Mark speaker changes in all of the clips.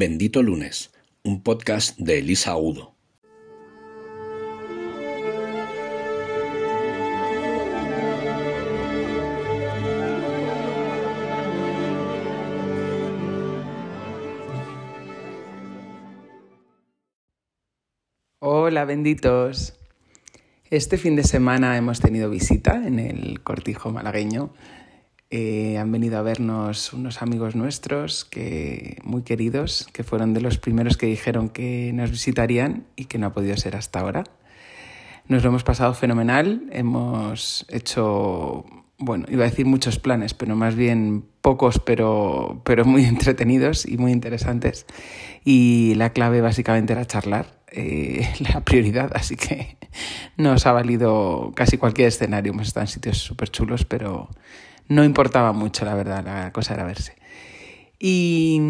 Speaker 1: Bendito Lunes, un podcast de Elisa Udo.
Speaker 2: Hola, benditos. Este fin de semana hemos tenido visita en el cortijo malagueño. Eh, han venido a vernos unos amigos nuestros que muy queridos, que fueron de los primeros que dijeron que nos visitarían y que no ha podido ser hasta ahora. Nos lo hemos pasado fenomenal, hemos hecho, bueno, iba a decir muchos planes, pero más bien pocos, pero, pero muy entretenidos y muy interesantes. Y la clave básicamente era charlar eh, la prioridad, así que nos ha valido casi cualquier escenario. Hemos estado en sitios súper chulos, pero no importaba mucho, la verdad, la cosa era verse. Y,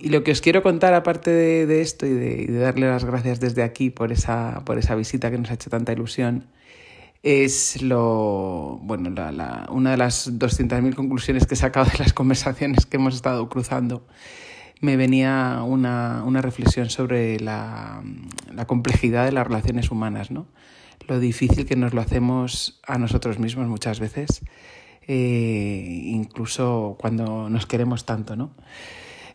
Speaker 2: lo que os quiero contar, aparte de, esto y de, darle las gracias desde aquí por esa, por esa visita que nos ha hecho tanta ilusión, es lo, bueno, la, una de las 200.000 conclusiones que he sacado de las conversaciones que hemos estado cruzando me venía una, una reflexión sobre la, la, complejidad de las relaciones humanas, ¿no? Lo difícil que nos lo hacemos a nosotros mismos muchas veces, eh, incluso cuando nos queremos tanto, ¿no?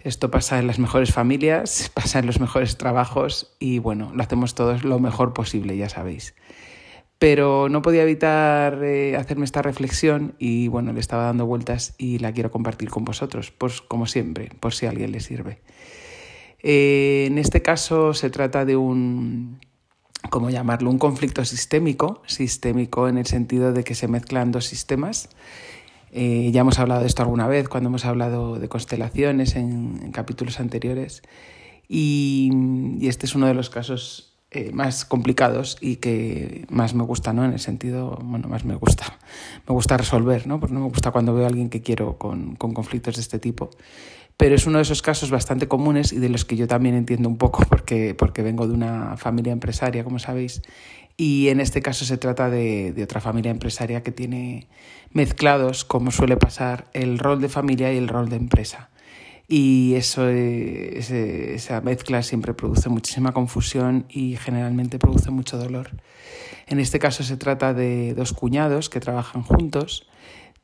Speaker 2: Esto pasa en las mejores familias, pasa en los mejores trabajos y bueno, lo hacemos todos lo mejor posible, ya sabéis. Pero no podía evitar eh, hacerme esta reflexión y bueno, le estaba dando vueltas y la quiero compartir con vosotros, pues como siempre, por si a alguien le sirve. Eh, en este caso se trata de un, ¿cómo llamarlo? Un conflicto sistémico, sistémico en el sentido de que se mezclan dos sistemas. Eh, ya hemos hablado de esto alguna vez cuando hemos hablado de constelaciones en, capítulos anteriores y, y este es uno de los casos eh, más complicados y que más me gusta, ¿no? En el sentido, bueno, más me gusta, me gusta resolver, ¿no? Porque no me gusta cuando veo a alguien que quiero con, con conflictos de este tipo. Pero es uno de esos casos bastante comunes y de los que yo también entiendo un poco porque, porque vengo de una familia empresaria, como sabéis, y en este caso se trata de, de, otra familia empresaria que tiene mezclados, como suele pasar, el rol de familia y el rol de empresa y eso, esa mezcla siempre produce muchísima confusión y generalmente produce mucho dolor. En este caso se trata de dos cuñados que trabajan juntos,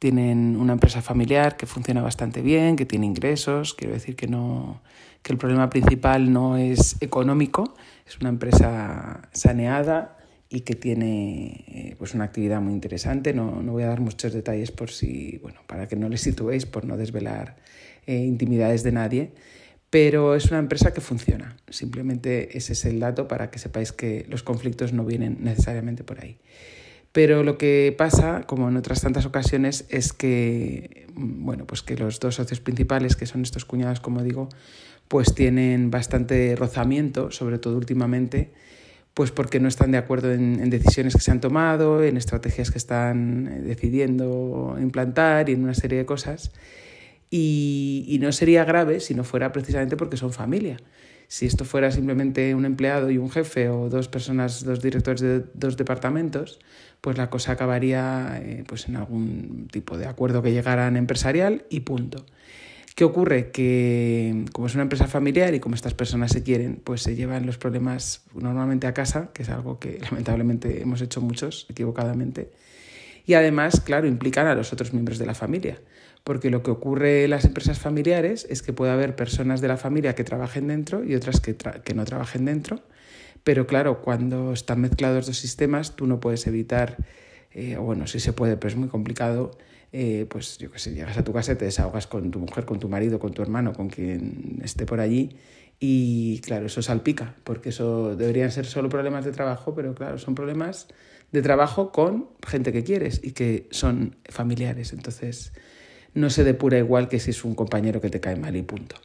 Speaker 2: tienen una empresa familiar que funciona bastante bien, que tiene ingresos, quiero decir que, no, que el problema principal no es económico, es una empresa saneada y que tiene eh, pues una actividad muy interesante. No, no voy a dar muchos detalles por si, bueno, para que no les situéis, por no desvelar eh, intimidades de nadie, pero es una empresa que funciona. Simplemente ese es el dato para que sepáis que los conflictos no vienen necesariamente por ahí. Pero lo que pasa, como en otras tantas ocasiones, es que, mm, bueno, pues que los dos socios principales, que son estos cuñados, como digo, pues tienen bastante rozamiento, sobre todo últimamente, pues porque no están de acuerdo en, decisiones que se han tomado, en estrategias que están eh, decidiendo implantar y en una serie de cosas. Y, no sería grave si no fuera precisamente porque son familia. Si esto fuera simplemente un empleado y un jefe o dos personas, dos directores de dos departamentos, pues la cosa acabaría eh, pues en algún tipo de acuerdo que llegaran empresarial y punto. ¿Qué ocurre? Que como es una empresa familiar y como estas personas se quieren, pues se llevan los problemas normalmente a casa, que es algo que lamentablemente hemos hecho muchos equivocadamente. Y además, claro, implican a los otros miembros de la familia porque lo que ocurre en las empresas familiares es que puede haber personas de la familia que trabajen dentro y otras que, que no trabajen dentro, pero claro, cuando están mezclados dos sistemas, tú no puedes evitar, eh, bueno, sí se puede, pero es muy complicado, eh, pues yo qué sé, llegas a tu casa y te desahogas con tu mujer, con tu marido, con tu hermano, con quien esté por allí, y claro, eso salpica, porque eso deberían ser solo problemas de trabajo, pero claro, son problemas de trabajo con gente que quieres y que son familiares. Entonces, no se depura igual que si es un compañero que te cae mal y punto.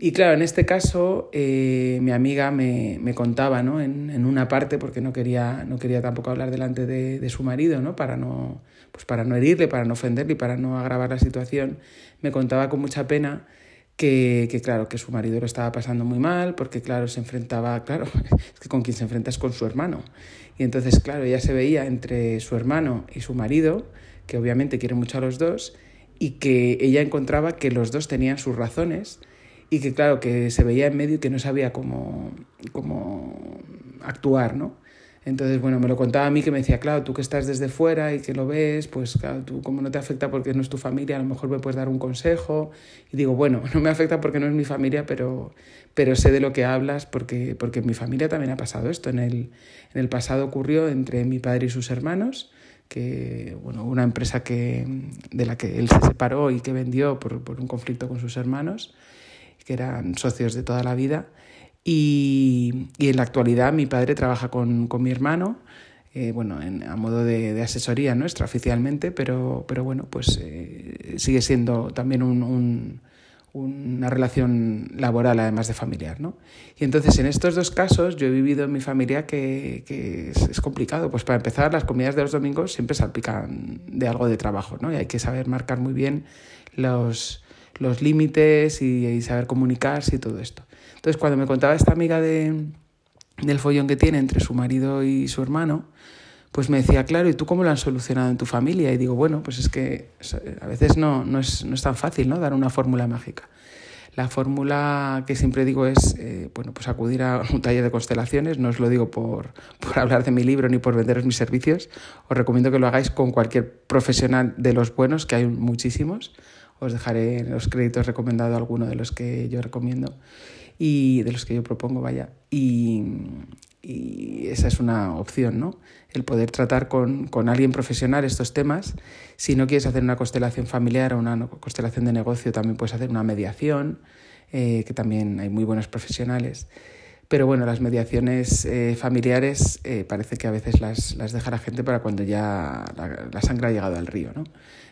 Speaker 2: Y claro, en este caso eh, mi amiga me, me contaba ¿no? en, en, una parte, porque no quería, no quería tampoco hablar delante de, de, su marido, ¿no? Para, no, pues para no herirle, para no ofenderle y para no agravar la situación, me contaba con mucha pena que, que, claro, que su marido lo estaba pasando muy mal, porque claro, se enfrentaba, claro, es que con quien se enfrenta es con su hermano. Y entonces, claro, ella se veía entre su hermano y su marido, que obviamente quiere mucho a los dos, y que ella encontraba que los dos tenían sus razones y que claro, que se veía en medio y que no sabía cómo, cómo actuar, ¿no? Entonces, bueno, me lo contaba a mí que me decía, claro, tú que estás desde fuera y que lo ves, pues claro, tú como no te afecta porque no es tu familia, a lo mejor me puedes dar un consejo. Y digo, bueno, no me afecta porque no es mi familia, pero, pero sé de lo que hablas porque, porque en mi familia también ha pasado esto. En el, en el pasado ocurrió entre mi padre y sus hermanos, que, bueno, una empresa que, de la que él se separó y que vendió por, por un conflicto con sus hermanos, que eran socios de toda la vida. Y, y en la actualidad mi padre trabaja con, con mi hermano, eh, bueno, en, a modo de, de, asesoría nuestra oficialmente, pero, pero bueno, pues eh, sigue siendo también un, un, una relación laboral además de familiar, ¿no? Y entonces en estos dos casos yo he vivido en mi familia que, que es, complicado, pues para empezar las comidas de los domingos siempre salpican de algo de trabajo, ¿no? Y hay que saber marcar muy bien los, los límites y, y saber comunicarse y todo esto. Entonces, cuando me contaba esta amiga de, del follón que tiene entre su marido y su hermano, pues me decía, claro, ¿y tú cómo lo has solucionado en tu familia? Y digo, bueno, pues es que a veces no, no, es, no es tan fácil ¿no? dar una fórmula mágica. La fórmula que siempre digo es eh, bueno, pues acudir a un taller de constelaciones. No os lo digo por, por hablar de mi libro ni por venderos mis servicios. Os recomiendo que lo hagáis con cualquier profesional de los buenos, que hay muchísimos. Os dejaré en los créditos recomendado alguno de los que yo recomiendo y de los que yo propongo, vaya. Y, y esa es una opción, ¿no? El poder tratar con, con, alguien profesional estos temas. Si no quieres hacer una constelación familiar o una constelación de negocio, también puedes hacer una mediación, eh, que también hay muy buenos profesionales. Pero bueno, las mediaciones eh, familiares eh, parece que a veces las, las, deja la gente para cuando ya la, la, sangre ha llegado al río, ¿no?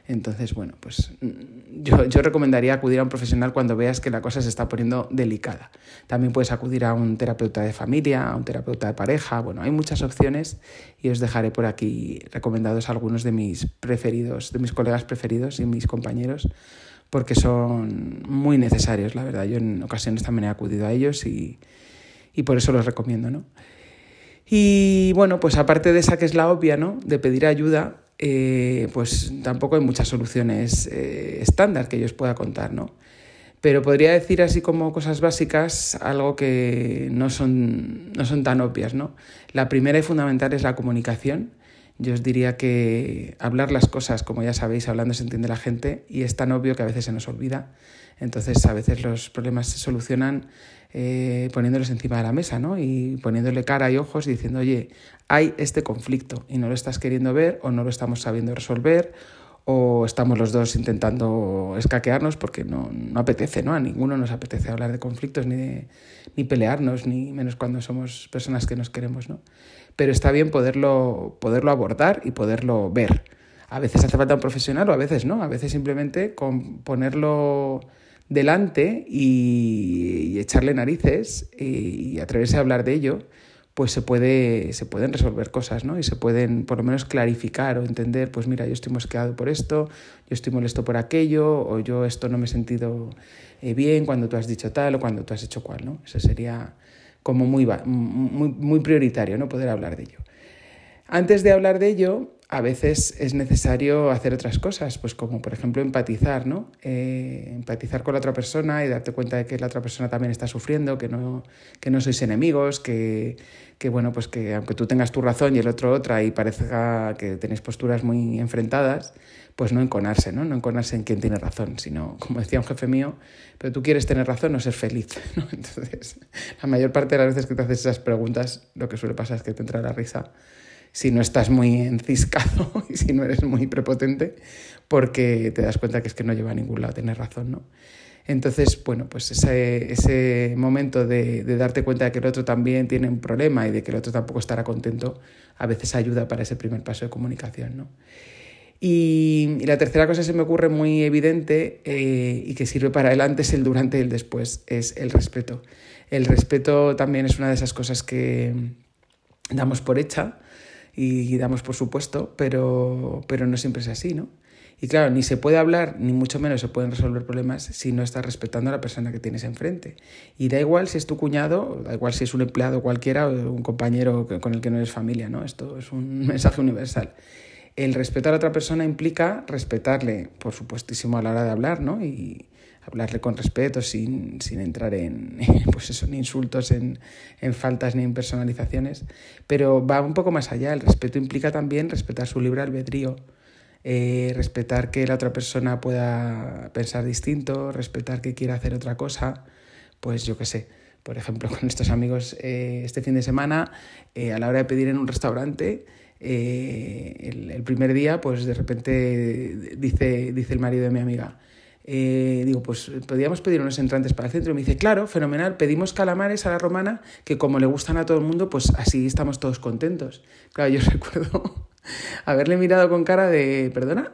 Speaker 2: Entonces, bueno, pues mm, yo, yo recomendaría acudir a un profesional cuando veas que la cosa se está poniendo delicada. También puedes acudir a un terapeuta de familia, a un terapeuta de pareja, bueno, hay muchas opciones y os dejaré por aquí recomendados algunos de mis preferidos, de mis colegas preferidos y mis compañeros porque son muy necesarios, la verdad. Yo en ocasiones también he acudido a ellos y, y por eso los recomiendo, ¿no? Y bueno, pues aparte de esa que es la obvia, ¿no? De pedir ayuda, eh, pues tampoco hay muchas soluciones eh, estándar que yo os pueda contar, ¿no? Pero podría decir así como cosas básicas algo que no son, no son tan obvias, ¿no? La primera y fundamental es la comunicación. Yo os diría que hablar las cosas, como ya sabéis, hablando se entiende la gente y es tan obvio que a veces se nos olvida. Entonces, a veces los problemas se solucionan eh, poniéndolos encima de la mesa, ¿no? Y poniéndole cara y ojos y diciendo, oye, hay este conflicto y no lo estás queriendo ver o no lo estamos sabiendo resolver o estamos los dos intentando escaquearnos porque no, no apetece, ¿no? A ninguno nos apetece hablar de conflictos ni, ni pelearnos, ni menos cuando somos personas que nos queremos, ¿no? Pero está bien poderlo, poderlo abordar y poderlo ver. A veces hace falta un profesional o a veces no, a veces simplemente con ponerlo delante y, echarle narices y, atreverse a hablar de ello, pues se, puede, se pueden resolver cosas, ¿no? Y se pueden por lo menos clarificar o entender, pues mira, yo estoy mosqueado por esto, yo estoy molesto por aquello, o yo esto no me he sentido eh, bien cuando tú has dicho tal o cuando tú has hecho cual, ¿no? Eso sería como muy, muy, muy prioritario, ¿no? Poder hablar de ello. Antes de hablar de ello, a veces es necesario hacer otras cosas, pues como por ejemplo empatizar, ¿no? Eh, empatizar con la otra persona y darte cuenta de que la otra persona también está sufriendo, que no, que no sois enemigos, que, que, bueno, pues que aunque tú tengas tu razón y el otro otra y parezca que tenéis posturas muy enfrentadas, pues no enconarse, ¿no? No enconarse en quién tiene razón, sino, como decía un jefe mío, pero tú quieres tener razón o ser feliz, ¿no? Entonces, la mayor parte de las veces que te haces esas preguntas, lo que suele pasar es que te entra la risa si no estás muy enciscado y si no eres muy prepotente, porque te das cuenta que es que no lleva a ningún lado tener razón, ¿no? Entonces, bueno, pues ese, ese momento de, de, darte cuenta de que el otro también tiene un problema y de que el otro tampoco estará contento, a veces ayuda para ese primer paso de comunicación, ¿no? Y, y la tercera cosa que se me ocurre muy evidente eh, y que sirve para el antes, el durante y el después, es el respeto. El respeto también es una de esas cosas que damos por hecha, y damos por supuesto, pero, pero no siempre es así, ¿no? Y claro, ni se puede hablar, ni mucho menos se pueden resolver problemas si no estás respetando a la persona que tienes enfrente. Y da igual si es tu cuñado, da igual si es un empleado cualquiera o un compañero con el que no eres familia, ¿no? Esto es un mensaje universal. El respetar a otra persona implica respetarle, por supuestísimo, a la hora de hablar, ¿no? Hablarle con respeto, sin, sin entrar en, pues eso, ni insultos, en, en, faltas ni en personalizaciones, pero va un poco más allá. El respeto implica también respetar su libre albedrío, eh, respetar que la otra persona pueda pensar distinto, respetar que quiera hacer otra cosa, pues yo qué sé. Por ejemplo, con estos amigos eh, este fin de semana, eh, a la hora de pedir en un restaurante, el, el, primer día, pues de repente dice, dice el marido de mi amiga, eh, digo, pues podríamos pedir unos entrantes para el centro. Y me dice, claro, fenomenal, pedimos calamares a la romana, que como le gustan a todo el mundo, pues así estamos todos contentos. Claro, yo recuerdo haberle mirado con cara de, perdona,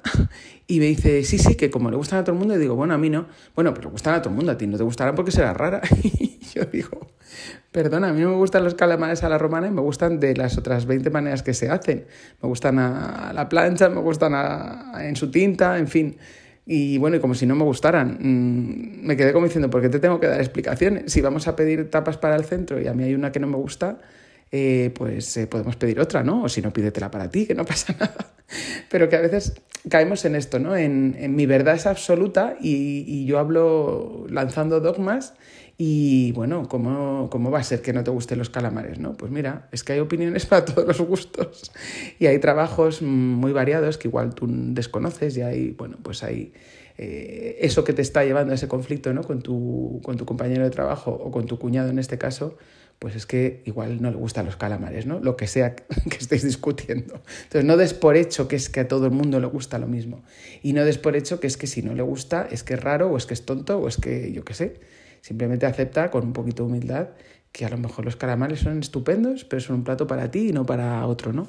Speaker 2: y me dice, sí, sí, que como le gustan a todo el mundo, y digo, bueno, a mí no. Bueno, pero gustan a todo el mundo, a ti no te gustarán porque será rara. y yo digo, perdona, a mí no me gustan los calamares a la romana y me gustan de las otras 20 maneras que se hacen. Me gustan a la plancha, me gustan en su tinta, en fin. Y bueno, y como si no me gustaran, mm, me quedé como diciendo, ¿por qué te tengo que dar explicaciones? Si vamos a pedir tapas para el centro y a mí hay una que no me gusta, eh, pues eh, podemos pedir otra, ¿no? O si no, pídetela para ti, que no pasa nada. Pero que a veces caemos en esto, ¿no? En, en mi verdad es absoluta y, y yo hablo lanzando dogmas y bueno, ¿cómo, ¿cómo, va a ser que no te gusten los calamares? ¿no? Pues mira, es que hay opiniones para todos los gustos y hay trabajos muy variados que igual tú desconoces y hay, bueno, pues hay eh, eso que te está llevando a ese conflicto ¿no? con, tu, con tu compañero de trabajo o con tu cuñado en este caso, pues es que igual no le gustan los calamares, ¿no? Lo que sea que estéis discutiendo. Entonces no des por hecho que es que a todo el mundo le gusta lo mismo. Y no des por hecho que es que si no le gusta es que es raro o es que es tonto o es que yo qué sé Simplemente acepta con un poquito de humildad que a lo mejor los calamares son estupendos, pero son un plato para ti y no para otro, ¿no?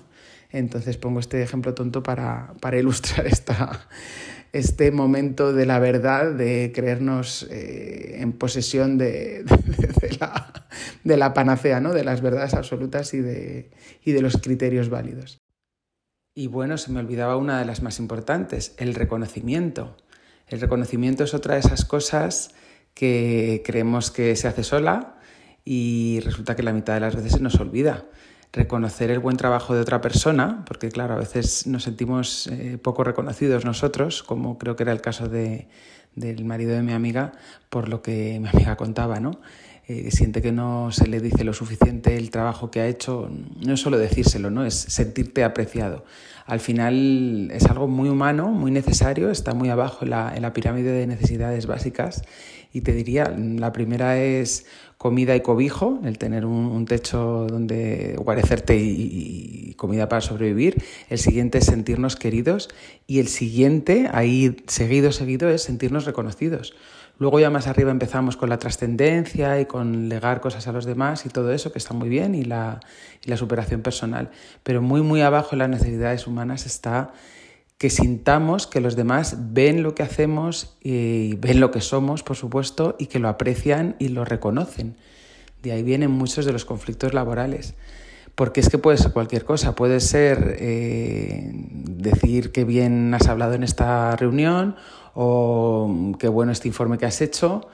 Speaker 2: Entonces pongo este ejemplo tonto para, para ilustrar esta, este momento de la verdad, de creernos eh, en posesión de, de, la, de, la, panacea, ¿no? de las verdades absolutas y de, y de los criterios válidos. Y bueno, se me olvidaba una de las más importantes, el reconocimiento. El reconocimiento es otra de esas cosas que creemos que se hace sola y resulta que la mitad de las veces se nos olvida. Reconocer el buen trabajo de otra persona, porque claro, a veces nos sentimos eh, poco reconocidos nosotros, como creo que era el caso de, del marido de mi amiga, por lo que mi amiga contaba, ¿no? Eh, siente que no se le dice lo suficiente el trabajo que ha hecho, no es solo decírselo, ¿no? es sentirte apreciado. Al final es algo muy humano, muy necesario, está muy abajo en la, en la pirámide de necesidades básicas y te diría, la primera es comida y cobijo, el tener un, techo donde guarecerte y, y, comida para sobrevivir. El siguiente es sentirnos queridos y el siguiente, ahí seguido, seguido, es sentirnos reconocidos. Luego ya más arriba empezamos con la trascendencia y con legar cosas a los demás y todo eso, que está muy bien, y la, y la superación personal. Pero muy, muy abajo en las necesidades humanas está que sintamos que los demás ven lo que hacemos y ven lo que somos, por supuesto, y que lo aprecian y lo reconocen. De ahí vienen muchos de los conflictos laborales. Porque es que puede ser cualquier cosa, puede ser eh, decir que bien has hablado en esta reunión o qué bueno este informe que has hecho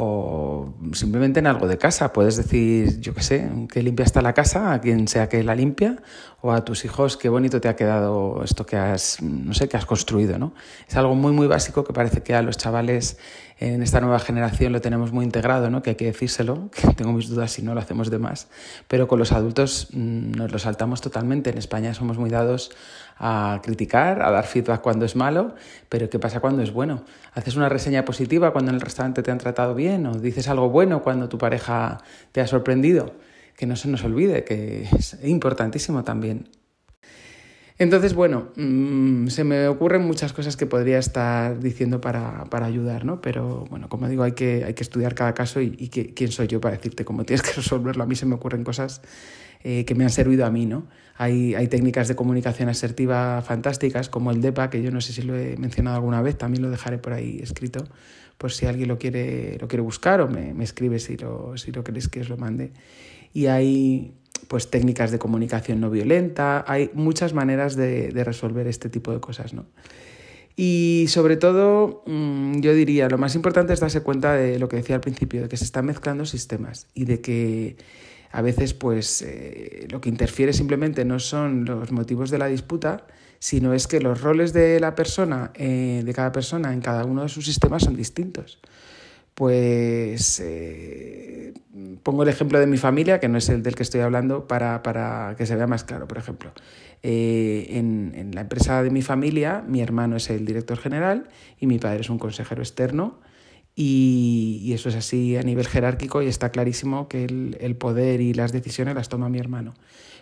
Speaker 2: o simplemente en algo de casa. Puedes decir, yo qué sé, que limpia está la casa, a quien sea que la limpia, o a tus hijos, qué bonito te ha quedado esto que has, no sé, que has construido, ¿no? Es algo muy, muy básico que parece que a los chavales en esta nueva generación lo tenemos muy integrado, ¿no? Que hay que decírselo, que tengo mis dudas si no lo hacemos de más, pero con los adultos mm, nos lo saltamos totalmente. En España somos muy dados a criticar, a dar feedback cuando es malo, pero ¿qué pasa cuando es bueno? ¿Haces una reseña positiva cuando en el restaurante te han tratado bien o dices algo bueno cuando tu pareja te ha sorprendido? Que no se nos olvide, que es importantísimo también. Entonces, bueno, mmm, se me ocurren muchas cosas que podría estar diciendo para, para, ayudar, ¿no? Pero bueno, como digo, hay que, hay que estudiar cada caso y, quién soy yo para decirte cómo tienes que resolverlo. A mí se me ocurren cosas eh, que me han servido a mí, ¿no? Hay, hay técnicas de comunicación asertiva fantásticas, como el DEPA, que yo no sé si lo he mencionado alguna vez, también lo dejaré por ahí escrito, por si alguien lo quiere, lo quiere buscar o me, me escribe si lo, si lo queréis que os lo mande. Y hay pues técnicas de comunicación no violenta, hay muchas maneras de, resolver este tipo de cosas, ¿no? Y sobre todo, mm, yo diría, lo más importante es darse cuenta de lo que decía al principio, de que se están mezclando sistemas y de que a veces pues eh, lo que interfiere simplemente no son los motivos de la disputa, sino es que los roles de la persona, eh, de cada persona en cada uno de sus sistemas son distintos. Pues eh, pongo el ejemplo de mi familia, que no es el del que estoy hablando, para, para que se vea más claro. Por ejemplo, eh, en, en, la empresa de mi familia, mi hermano es el director general y mi padre es un consejero externo. Y, eso es así a nivel jerárquico y está clarísimo que el, poder y las decisiones las toma mi hermano.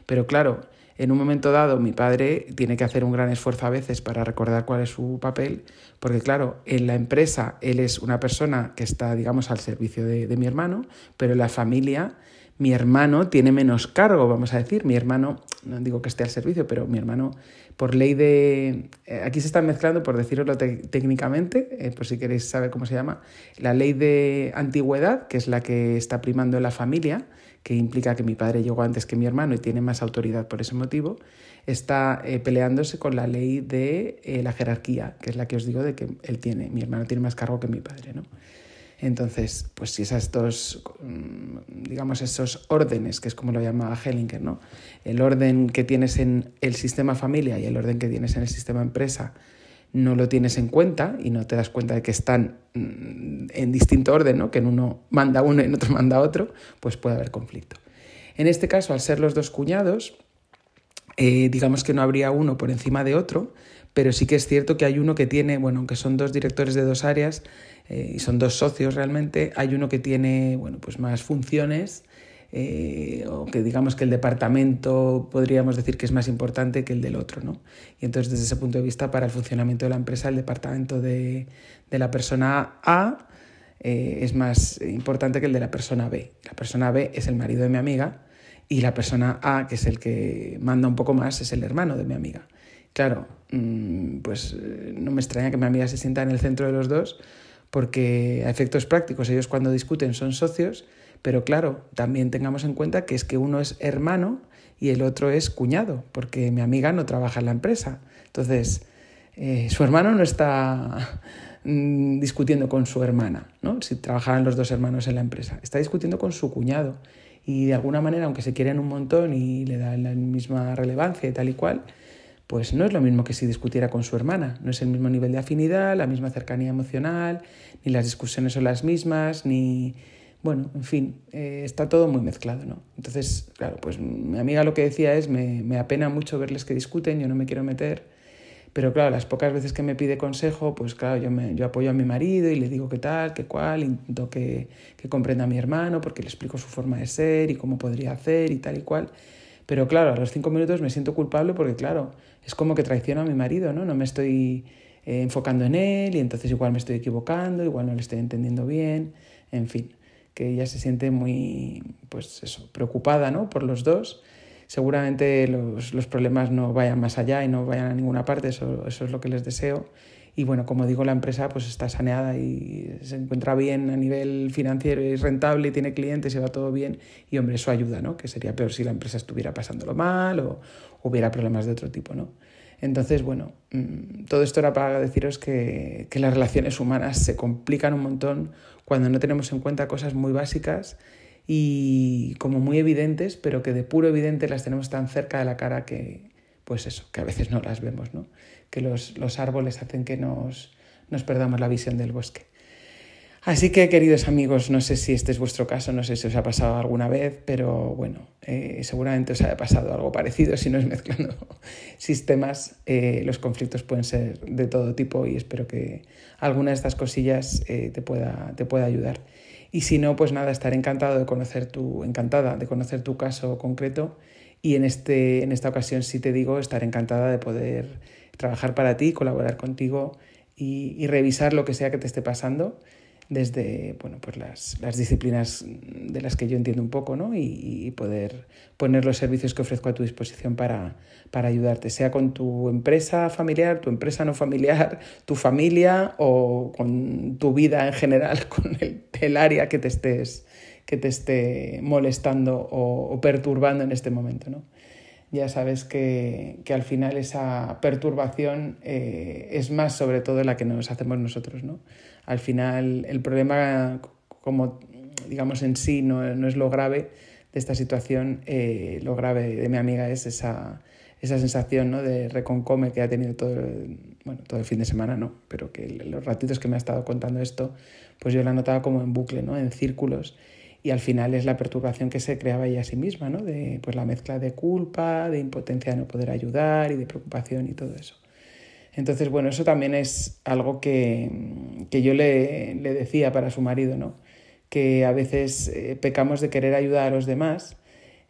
Speaker 2: Pero claro, en un momento dado mi padre tiene que hacer un gran esfuerzo a veces para recordar cuál es su papel, porque claro, en la empresa él es una persona que está, digamos, al servicio de mi hermano, pero en la familia mi hermano tiene menos cargo, vamos a decir. Mi hermano, no digo que esté al servicio, pero mi hermano, por ley de... Eh, aquí se están mezclando, por decirlo técnicamente, eh, por si queréis saber cómo se llama, la ley de antigüedad, que es la que está primando en la familia, que implica que mi padre llegó antes que mi hermano y tiene más autoridad por ese motivo, está eh, peleándose con la ley de eh, la jerarquía, que es la que os digo de que él tiene, mi hermano tiene más cargo que mi padre, ¿no? Entonces, pues si esas dos, mm, digamos, esos órdenes, que es como lo llama Hellinger, ¿no? El orden que tienes en el sistema familia y el orden que tienes en el sistema empresa, no lo tienes en cuenta y no te das cuenta de que están mm, en distinto orden, ¿no? que en uno manda uno y en otro manda otro, pues puede haber conflicto. En este caso, al ser los dos cuñados, eh, digamos que no habría uno por encima de otro, pero sí que es cierto que hay uno que tiene, bueno, aunque son dos directores de dos áreas eh, y son dos socios realmente, hay uno que tiene, bueno, pues más funciones eh, o que digamos que el departamento podríamos decir que es más importante que el del otro, ¿no? Y entonces desde ese punto de vista para el funcionamiento de la empresa el departamento de, de la persona A eh, es más importante que el de la persona B. La persona B es el marido de mi amiga y la persona A, que es el que manda un poco más, es el hermano de mi amiga. Claro, mmm, pues no me extraña que mi amiga se sienta en el centro de los dos porque a efectos prácticos ellos cuando discuten son socios pero claro, también tengamos en cuenta que es que uno es hermano y el otro es cuñado, porque mi amiga no trabaja en la empresa. Entonces, eh, su hermano no está mm, discutiendo con su hermana, ¿no? Si trabajaran los dos hermanos en la empresa, está discutiendo con su cuñado. Y de alguna manera, aunque se quieren un montón y le dan la misma relevancia y tal y cual, pues no es lo mismo que si discutiera con su hermana. No es el mismo nivel de afinidad, la misma cercanía emocional, ni las discusiones son las mismas, ni, bueno, en fin, eh, está todo muy mezclado, ¿no? Entonces, claro, pues mi amiga lo que decía es, me, me apena mucho verles que discuten, yo no me quiero meter, pero claro, las pocas veces que me pide consejo, pues claro, yo, me, yo apoyo a mi marido y le digo qué tal, qué cual, intento que, que comprenda a mi hermano porque le explico su forma de ser y cómo podría hacer y tal y cual. Pero claro, a los cinco minutos me siento culpable porque claro, es como que traiciono a mi marido, ¿no? No me estoy eh, enfocando en él y entonces igual me estoy equivocando, igual no le estoy entendiendo bien, en fin que ella se siente muy, pues eso, preocupada ¿no? por los dos. Seguramente los, los, problemas no vayan más allá y no vayan a ninguna parte, eso, eso es lo que les deseo. Y bueno, como digo, la empresa pues está saneada y se encuentra bien a nivel financiero es rentable tiene clientes y va todo bien. Y hombre, eso ayuda, ¿no? Que sería peor si la empresa estuviera pasándolo mal o hubiera problemas de otro tipo, ¿no? Entonces, bueno, mm, todo esto era para deciros que, que las relaciones humanas se complican un montón cuando no tenemos en cuenta cosas muy básicas y como muy evidentes, pero que de puro evidente las tenemos tan cerca de la cara que, pues eso, que a veces no las vemos, ¿no? Que los, los árboles hacen que nos, nos perdamos la visión del bosque. Así que, queridos amigos, no sé si este es vuestro caso, no sé si os ha pasado alguna vez, pero bueno, eh, seguramente os haya pasado algo parecido. Si no es mezclando sistemas, eh, los conflictos pueden ser de todo tipo y espero que alguna de estas cosillas eh, te, pueda, te pueda ayudar. Y si no, pues nada, estaré encantado de conocer tu, encantada de conocer tu caso concreto y en, este, en esta ocasión, si te digo, estaré encantada de poder trabajar para ti, colaborar contigo y, y revisar lo que sea que te esté pasando desde bueno, pues las, las, disciplinas de las que yo entiendo un poco ¿no? y, y, poder poner los servicios que ofrezco a tu disposición para, para ayudarte, sea con tu empresa familiar, tu empresa no familiar, tu familia o con tu vida en general, con el, el área que te estés que te esté molestando o, o perturbando en este momento. ¿no? ya sabes que, que, al final esa perturbación eh, es más sobre todo la que nos hacemos nosotros. ¿no? Al final el problema, como digamos en sí, no, no es lo grave de esta situación, eh, lo grave de mi amiga es esa, esa sensación ¿no? de reconcome que ha tenido todo el, bueno, todo el fin de semana, no, pero que los ratitos que me ha estado contando esto, pues yo la notaba como en bucle, ¿no? en círculos, y al final es la perturbación que se creaba ella a sí misma, ¿no? de pues, la mezcla de culpa, de impotencia de no poder ayudar y de preocupación y todo eso. Entonces, bueno, eso también es algo que, que yo le, le, decía para su marido, ¿no? que a veces eh, pecamos de querer ayudar a los demás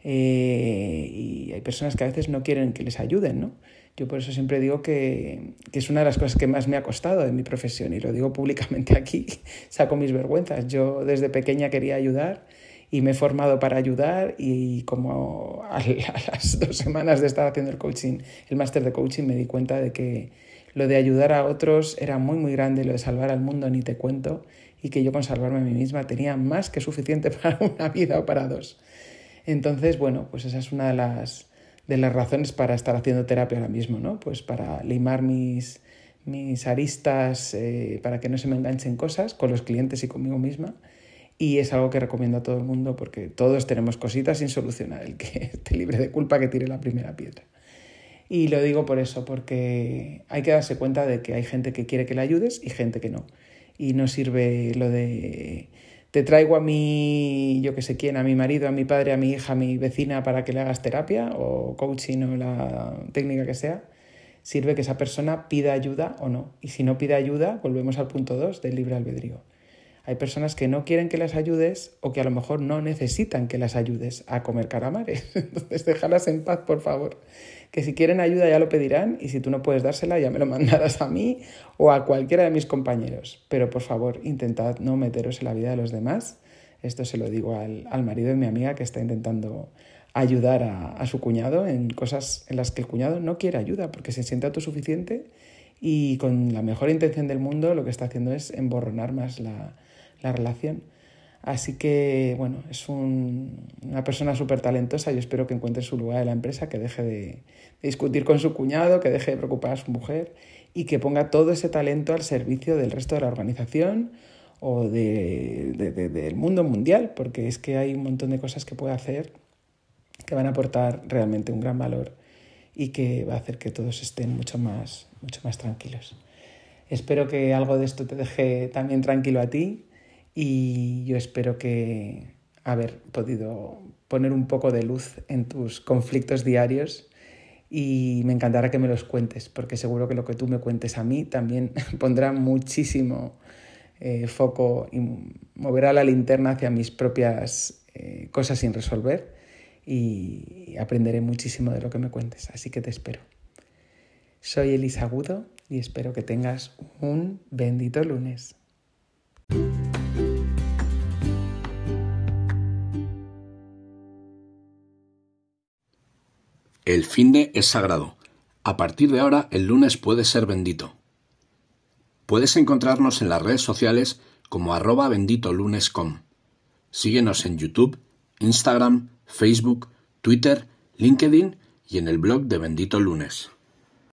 Speaker 2: eh, y hay personas que a veces no quieren que les ayuden, ¿no? Yo por eso siempre digo que, que, es una de las cosas que más me ha costado en mi profesión y lo digo públicamente aquí, saco mis vergüenzas. Yo desde pequeña quería ayudar y me he formado para ayudar y como a, las dos semanas de estar haciendo el coaching, el máster de coaching, me di cuenta de que lo de ayudar a otros era muy muy grande, lo de salvar al mundo ni te cuento y que yo con salvarme a mí misma tenía más que suficiente para una vida o para dos. Entonces, bueno, pues esa es una de las, de las razones para estar haciendo terapia ahora mismo, ¿no? Pues para limar mis, mis aristas, eh, para que no se me enganchen cosas con los clientes y conmigo misma. Y es algo que recomiendo a todo el mundo porque todos tenemos cositas sin solucionar. El que esté libre de culpa que tire la primera piedra. Y lo digo por eso, porque hay que darse cuenta de que hay gente que quiere que le ayudes y gente que no. Y no sirve lo de te traigo a mi, yo que sé quién, a mi marido, a mi padre, a mi hija, a mi vecina para que le hagas terapia o coaching o la técnica que sea, sirve que esa persona pida ayuda o no. Y si no pide ayuda, volvemos al punto 2 del libre albedrío. Hay personas que no quieren que las ayudes o que a lo mejor no necesitan que las ayudes a comer caramares. Entonces déjalas en paz, por favor. Que si quieren ayuda ya lo pedirán y si tú no puedes dársela ya me lo mandarás a mí o a cualquiera de mis compañeros. Pero por favor, intentad no meteros en la vida de los demás. Esto se lo digo al, al marido de mi amiga que está intentando ayudar a, a, su cuñado en cosas en las que el cuñado no quiere ayuda porque se siente autosuficiente y con la mejor intención del mundo lo que está haciendo es emborronar más la, la relación. Así que, bueno, es una persona súper talentosa. Yo espero que encuentre su lugar en la empresa, que deje de, discutir con su cuñado, que deje de preocupar a su mujer y que ponga todo ese talento al servicio del resto de la organización o de, del mundo mundial, porque es que hay un montón de cosas que puede hacer que van a aportar realmente un gran valor y que va a hacer que todos estén mucho más, mucho más tranquilos. Espero que algo de esto te deje también tranquilo a ti y yo espero que haber podido poner un poco de luz en tus conflictos diarios y me encantará que me los cuentes porque seguro que lo que tú me cuentes a mí también pondrá muchísimo eh, foco y moverá la linterna hacia mis propias eh, cosas sin resolver y aprenderé muchísimo de lo que me cuentes, así que te espero. Soy Elisa Agudo y espero que tengas un bendito lunes.
Speaker 1: El fin de es sagrado. A partir de ahora, el lunes puede ser bendito. Puedes encontrarnos en las redes sociales como arroba benditolunes.com. Síguenos en YouTube, Instagram, Facebook, Twitter, LinkedIn y en el blog de Bendito Lunes.